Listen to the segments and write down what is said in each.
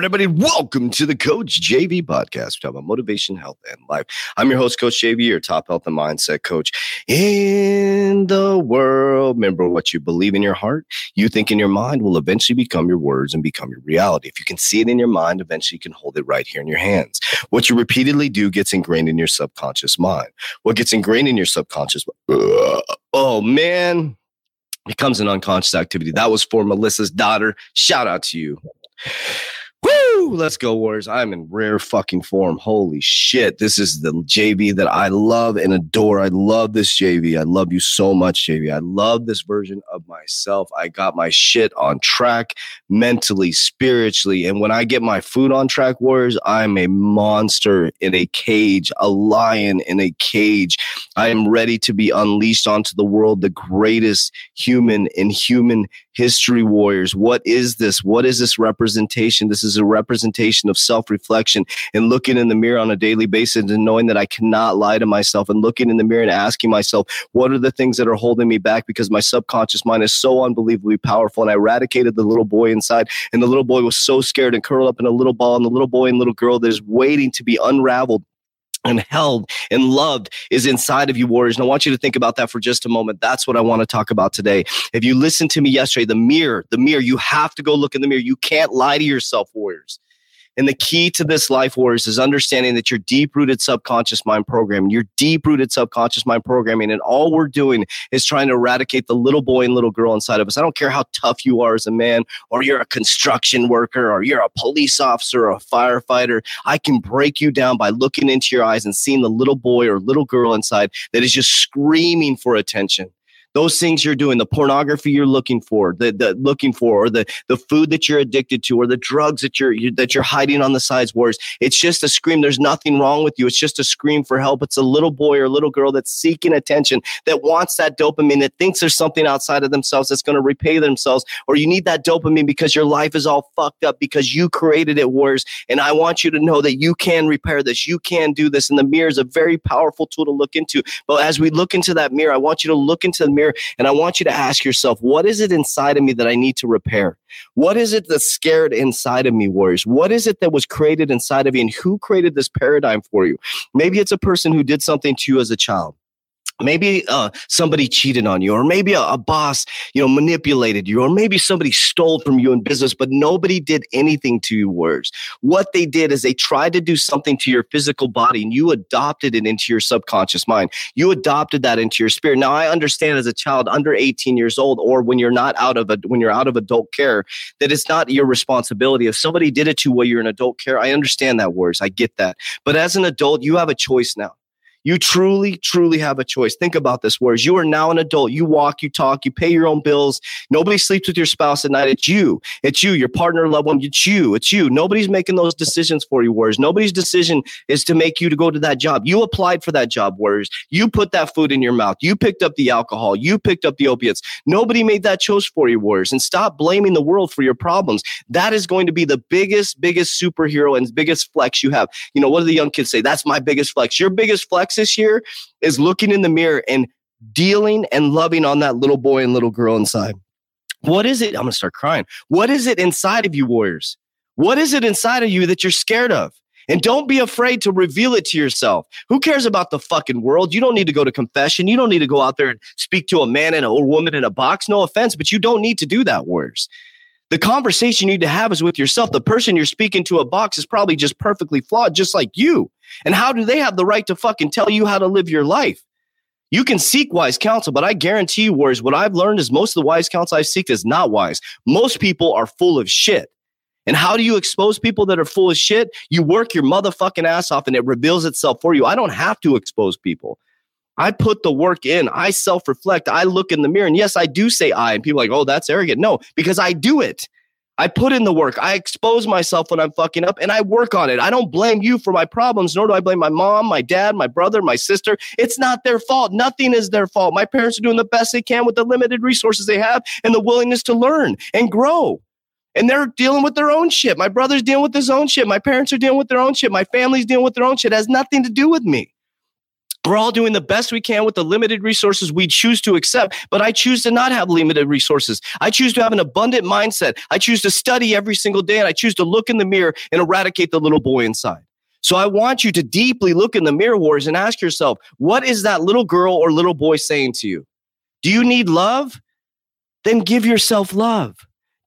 morning, everybody. Welcome to the Coach JV podcast. We talk about motivation, health, and life. I'm your host, Coach JV, your top health and mindset coach in the world. Remember what you believe in your heart, you think in your mind will eventually become your words and become your reality. If you can see it in your mind, eventually you can hold it right here in your hands. What you repeatedly do gets ingrained in your subconscious mind. What gets ingrained in your subconscious? Uh, oh man, becomes an unconscious activity. That was for Melissa's daughter. Shout out to you. Woo! Let's go, Warriors. I'm in rare fucking form. Holy shit. This is the JV that I love and adore. I love this JV. I love you so much, JV. I love this version of myself. I got my shit on track mentally, spiritually. And when I get my food on track, Warriors, I'm a monster in a cage, a lion in a cage. I am ready to be unleashed onto the world, the greatest human in human history warriors. What is this? What is this representation? This is a representation of self reflection and looking in the mirror on a daily basis and knowing that I cannot lie to myself and looking in the mirror and asking myself, what are the things that are holding me back? Because my subconscious mind is so unbelievably powerful. And I eradicated the little boy inside, and the little boy was so scared and curled up in a little ball, and the little boy and little girl that is waiting to be unraveled and held and loved is inside of you, warriors. And I want you to think about that for just a moment. That's what I want to talk about today. If you listened to me yesterday, the mirror, the mirror, you have to go look in the mirror. You can't lie to yourself, warriors. And the key to this life wars is understanding that your deep rooted subconscious mind programming, your deep rooted subconscious mind programming, and all we're doing is trying to eradicate the little boy and little girl inside of us. I don't care how tough you are as a man, or you're a construction worker, or you're a police officer, or a firefighter. I can break you down by looking into your eyes and seeing the little boy or little girl inside that is just screaming for attention those things you're doing, the pornography you're looking for, the, the looking for, or the the food that you're addicted to, or the drugs that you're you, that you're hiding on the sides wars. It's just a scream. There's nothing wrong with you. It's just a scream for help. It's a little boy or little girl that's seeking attention, that wants that dopamine, that thinks there's something outside of themselves that's going to repay themselves, or you need that dopamine because your life is all fucked up because you created it, Warriors. And I want you to know that you can repair this. You can do this. And the mirror is a very powerful tool to look into. But as we look into that mirror, I want you to look into the mirror mirror. And I want you to ask yourself, what is it inside of me that I need to repair? What is it that's scared inside of me, warriors? What is it that was created inside of you? And who created this paradigm for you? Maybe it's a person who did something to you as a child maybe uh, somebody cheated on you or maybe a, a, boss you know manipulated you or maybe somebody stole from you in business but nobody did anything to you words what they did is they tried to do something to your physical body and you adopted it into your subconscious mind. You adopted that into your spirit. Now i understand as a child under 18 years old or when you're not out of a when you're out of adult care that it's not your responsibility. If somebody did it to you while you're in adult care i understand that words i get that. But as an adult you have a choice now you truly, truly have a choice. Think about this. Whereas you are now an adult, you walk, you talk, you pay your own bills. Nobody sleeps with your spouse at night. It's you. It's you, your partner, loved one. It's you. It's you. Nobody's making those decisions for you. Whereas nobody's decision is to make you to go to that job. You applied for that job. Whereas you put that food in your mouth. You picked up the alcohol. You picked up the opiates. Nobody made that choice for you. Warriors, and stop blaming the world for your problems. That is going to be the biggest, biggest superhero and biggest flex you have. You know what do the young kids say? That's my biggest flex. Your biggest flex this year is looking in the mirror and dealing and loving on that little boy and little girl inside. What is it? I'm going to start crying. What is it inside of you, warriors? What is it inside of you that you're scared of? And don't be afraid to reveal it to yourself. Who cares about the fucking world? You don't need to go to confession. You don't need to go out there and speak to a man and a woman in a box. No offense, but you don't need to do that, warriors. The conversation you need to have is with yourself. The person you're speaking to a box is probably just perfectly flawed, just like you. And how do they have the right to fucking tell you how to live your life? You can seek wise counsel, but I guarantee you, Warriors, what I've learned is most of the wise counsel I seek is not wise. Most people are full of shit. And how do you expose people that are full of shit? You work your motherfucking ass off and it reveals itself for you. I don't have to expose people. I put the work in. I self reflect. I look in the mirror. And yes, I do say I. And people like, oh, that's arrogant. No, because I do it. I put in the work. I expose myself when I'm fucking up and I work on it. I don't blame you for my problems, nor do I blame my mom, my dad, my brother, my sister. It's not their fault. Nothing is their fault. My parents are doing the best they can with the limited resources they have and the willingness to learn and grow. And they're dealing with their own shit. My brother's dealing with his own shit. My parents are dealing with their own shit. My family's dealing with their own shit. It has nothing to do with me. We're all doing the best we can with the limited resources we choose to accept, but I choose to not have limited resources. I choose to have an abundant mindset. I choose to study every single day and I choose to look in the mirror and eradicate the little boy inside. So I want you to deeply look in the mirror wars and ask yourself, what is that little girl or little boy saying to you? Do you need love? Then give yourself love.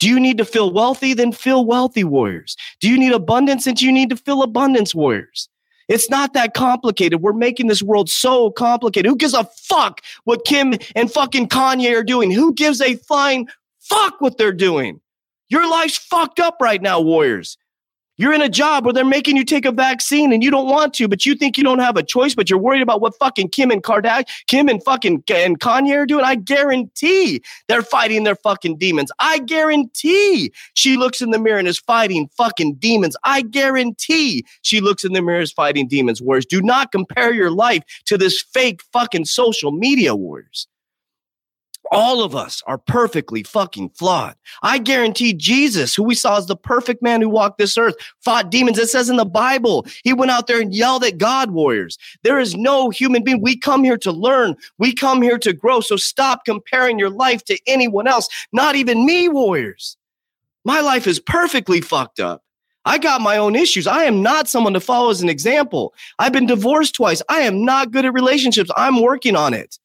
Do you need to feel wealthy? Then feel wealthy warriors. Do you need abundance? Then you need to feel abundance warriors. It's not that complicated. We're making this world so complicated. Who gives a fuck what Kim and fucking Kanye are doing? Who gives a flying fuck what they're doing? Your life's fucked up right now, warriors. You're in a job where they're making you take a vaccine and you don't want to, but you think you don't have a choice, but you're worried about what fucking Kim and Kardashian, Kim and fucking and Kanye are doing. I guarantee they're fighting their fucking demons. I guarantee she looks in the mirror and is fighting fucking demons. I guarantee she looks in the mirror and is fighting demons. Wars. Do not compare your life to this fake fucking social media wars. All of us are perfectly fucking flawed. I guarantee Jesus, who we saw as the perfect man who walked this earth, fought demons. It says in the Bible, he went out there and yelled at God warriors. There is no human being. We come here to learn, we come here to grow. So stop comparing your life to anyone else, not even me, warriors. My life is perfectly fucked up. I got my own issues. I am not someone to follow as an example. I've been divorced twice. I am not good at relationships. I'm working on it.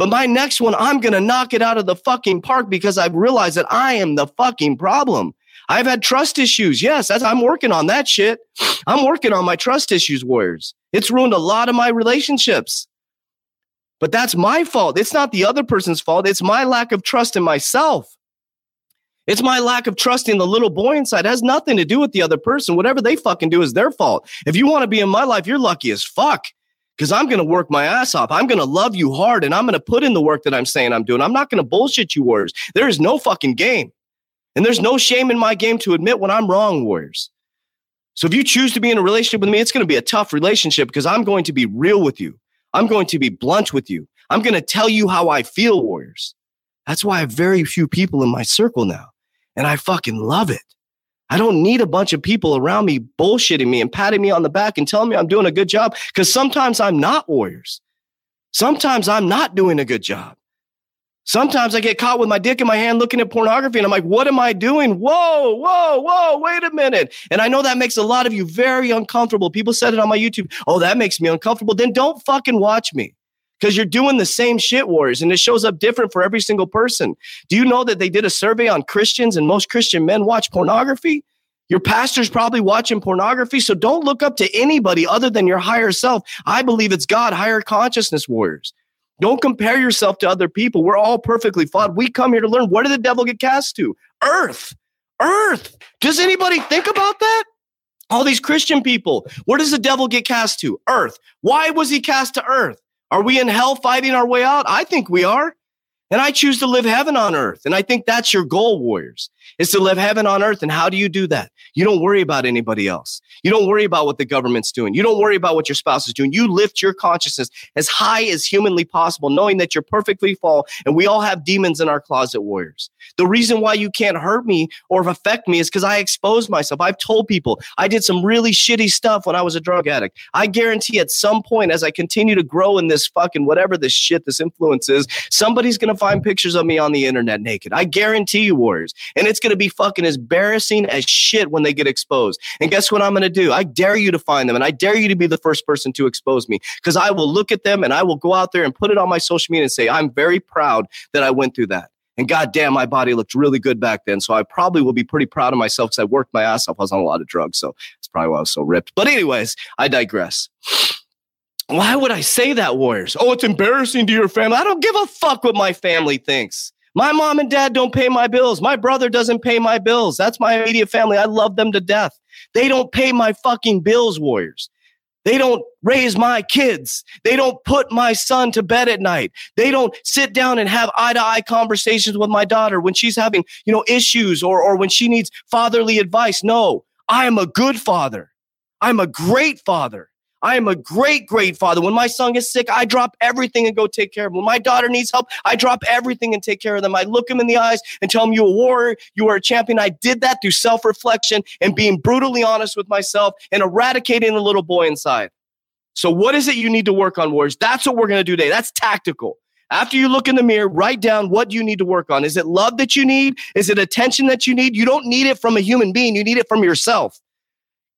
But my next one, I'm going to knock it out of the fucking park because I've realized that I am the fucking problem. I've had trust issues. Yes, I'm working on that shit. I'm working on my trust issues, Warriors. It's ruined a lot of my relationships. But that's my fault. It's not the other person's fault. It's my lack of trust in myself. It's my lack of trust in the little boy inside. It has nothing to do with the other person. Whatever they fucking do is their fault. If you want to be in my life, you're lucky as fuck because I'm going to work my ass off. I'm going to love you hard and I'm going to put in the work that I'm saying I'm doing. I'm not going to bullshit you, Warriors. There is no fucking game. And there's no shame in my game to admit when I'm wrong, Warriors. So if you choose to be in a relationship with me, it's going to be a tough relationship because I'm going to be real with you. I'm going to be blunt with you. I'm going to tell you how I feel, Warriors. That's why I have very few people in my circle now. And I fucking love it. I don't need a bunch of people around me bullshitting me and patting me on the back and telling me I'm doing a good job because sometimes I'm not warriors. Sometimes I'm not doing a good job. Sometimes I get caught with my dick in my hand looking at pornography and I'm like, what am I doing? Whoa, whoa, whoa, wait a minute. And I know that makes a lot of you very uncomfortable. People said it on my YouTube. Oh, that makes me uncomfortable. Then don't fucking watch me because you're doing the same shit, Warriors, and it shows up different for every single person. Do you know that they did a survey on Christians and most Christian men watch pornography? Your pastor's probably watching pornography. So don't look up to anybody other than your higher self. I believe it's God, higher consciousness warriors. Don't compare yourself to other people. We're all perfectly flawed. We come here to learn. Where did the devil get cast to? Earth. Earth. Does anybody think about that? All these Christian people. Where does the devil get cast to? Earth. Why was he cast to earth? Are we in hell fighting our way out? I think we are. And I choose to live heaven on earth. And I think that's your goal, warriors, is to live heaven on earth. And how do you do that? You don't worry about anybody else. You don't worry about what the government's doing. You don't worry about what your spouse is doing. You lift your consciousness as high as humanly possible, knowing that you're perfectly fall and we all have demons in our closet, warriors. The reason why you can't hurt me or affect me is because I exposed myself. I've told people I did some really shitty stuff when I was a drug addict. I guarantee at some point, as I continue to grow in this fucking whatever this shit, this influence is, somebody's going to find pictures of me on the internet naked. I guarantee you, Warriors. And it's going to be fucking as embarrassing as shit when they get exposed. And guess what I'm going to do? I dare you to find them and I dare you to be the first person to expose me because I will look at them and I will go out there and put it on my social media and say, I'm very proud that I went through that. And goddamn, my body looked really good back then. So I probably will be pretty proud of myself because I worked my ass off. I was on a lot of drugs. So that's probably why I was so ripped. But, anyways, I digress. Why would I say that, Warriors? Oh, it's embarrassing to your family. I don't give a fuck what my family thinks. My mom and dad don't pay my bills. My brother doesn't pay my bills. That's my immediate family. I love them to death. They don't pay my fucking bills, Warriors. They don't raise my kids. They don't put my son to bed at night. They don't sit down and have eye to eye conversations with my daughter when she's having, you know, issues or, or when she needs fatherly advice. No, I am a good father. I'm a great father. I am a great, great father. When my son is sick, I drop everything and go take care of him. When my daughter needs help, I drop everything and take care of them. I look him in the eyes and tell him, You are a warrior, you are a champion. I did that through self reflection and being brutally honest with myself and eradicating the little boy inside. So, what is it you need to work on, Warriors? That's what we're going to do today. That's tactical. After you look in the mirror, write down what you need to work on. Is it love that you need? Is it attention that you need? You don't need it from a human being, you need it from yourself.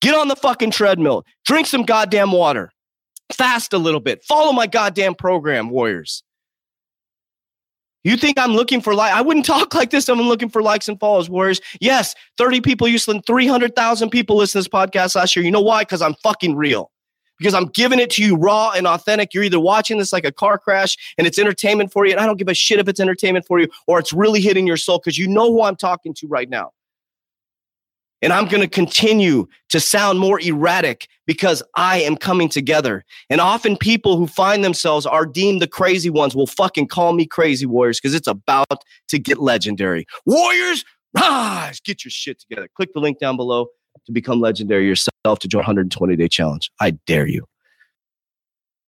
Get on the fucking treadmill. Drink some goddamn water. Fast a little bit. Follow my goddamn program, Warriors. You think I'm looking for like I wouldn't talk like this. I'm looking for likes and follows, Warriors. Yes, 30 people you listen, 300,000 people listen to this podcast last year. You know why? Because I'm fucking real. Because I'm giving it to you raw and authentic. You're either watching this like a car crash and it's entertainment for you, and I don't give a shit if it's entertainment for you, or it's really hitting your soul because you know who I'm talking to right now. And I'm going to continue to sound more erratic because I am coming together. And often people who find themselves are deemed the crazy ones will fucking call me crazy warriors because it's about to get legendary. Warriors, rise, get your shit together. Click the link down below to become legendary yourself to join 120 day challenge. I dare you.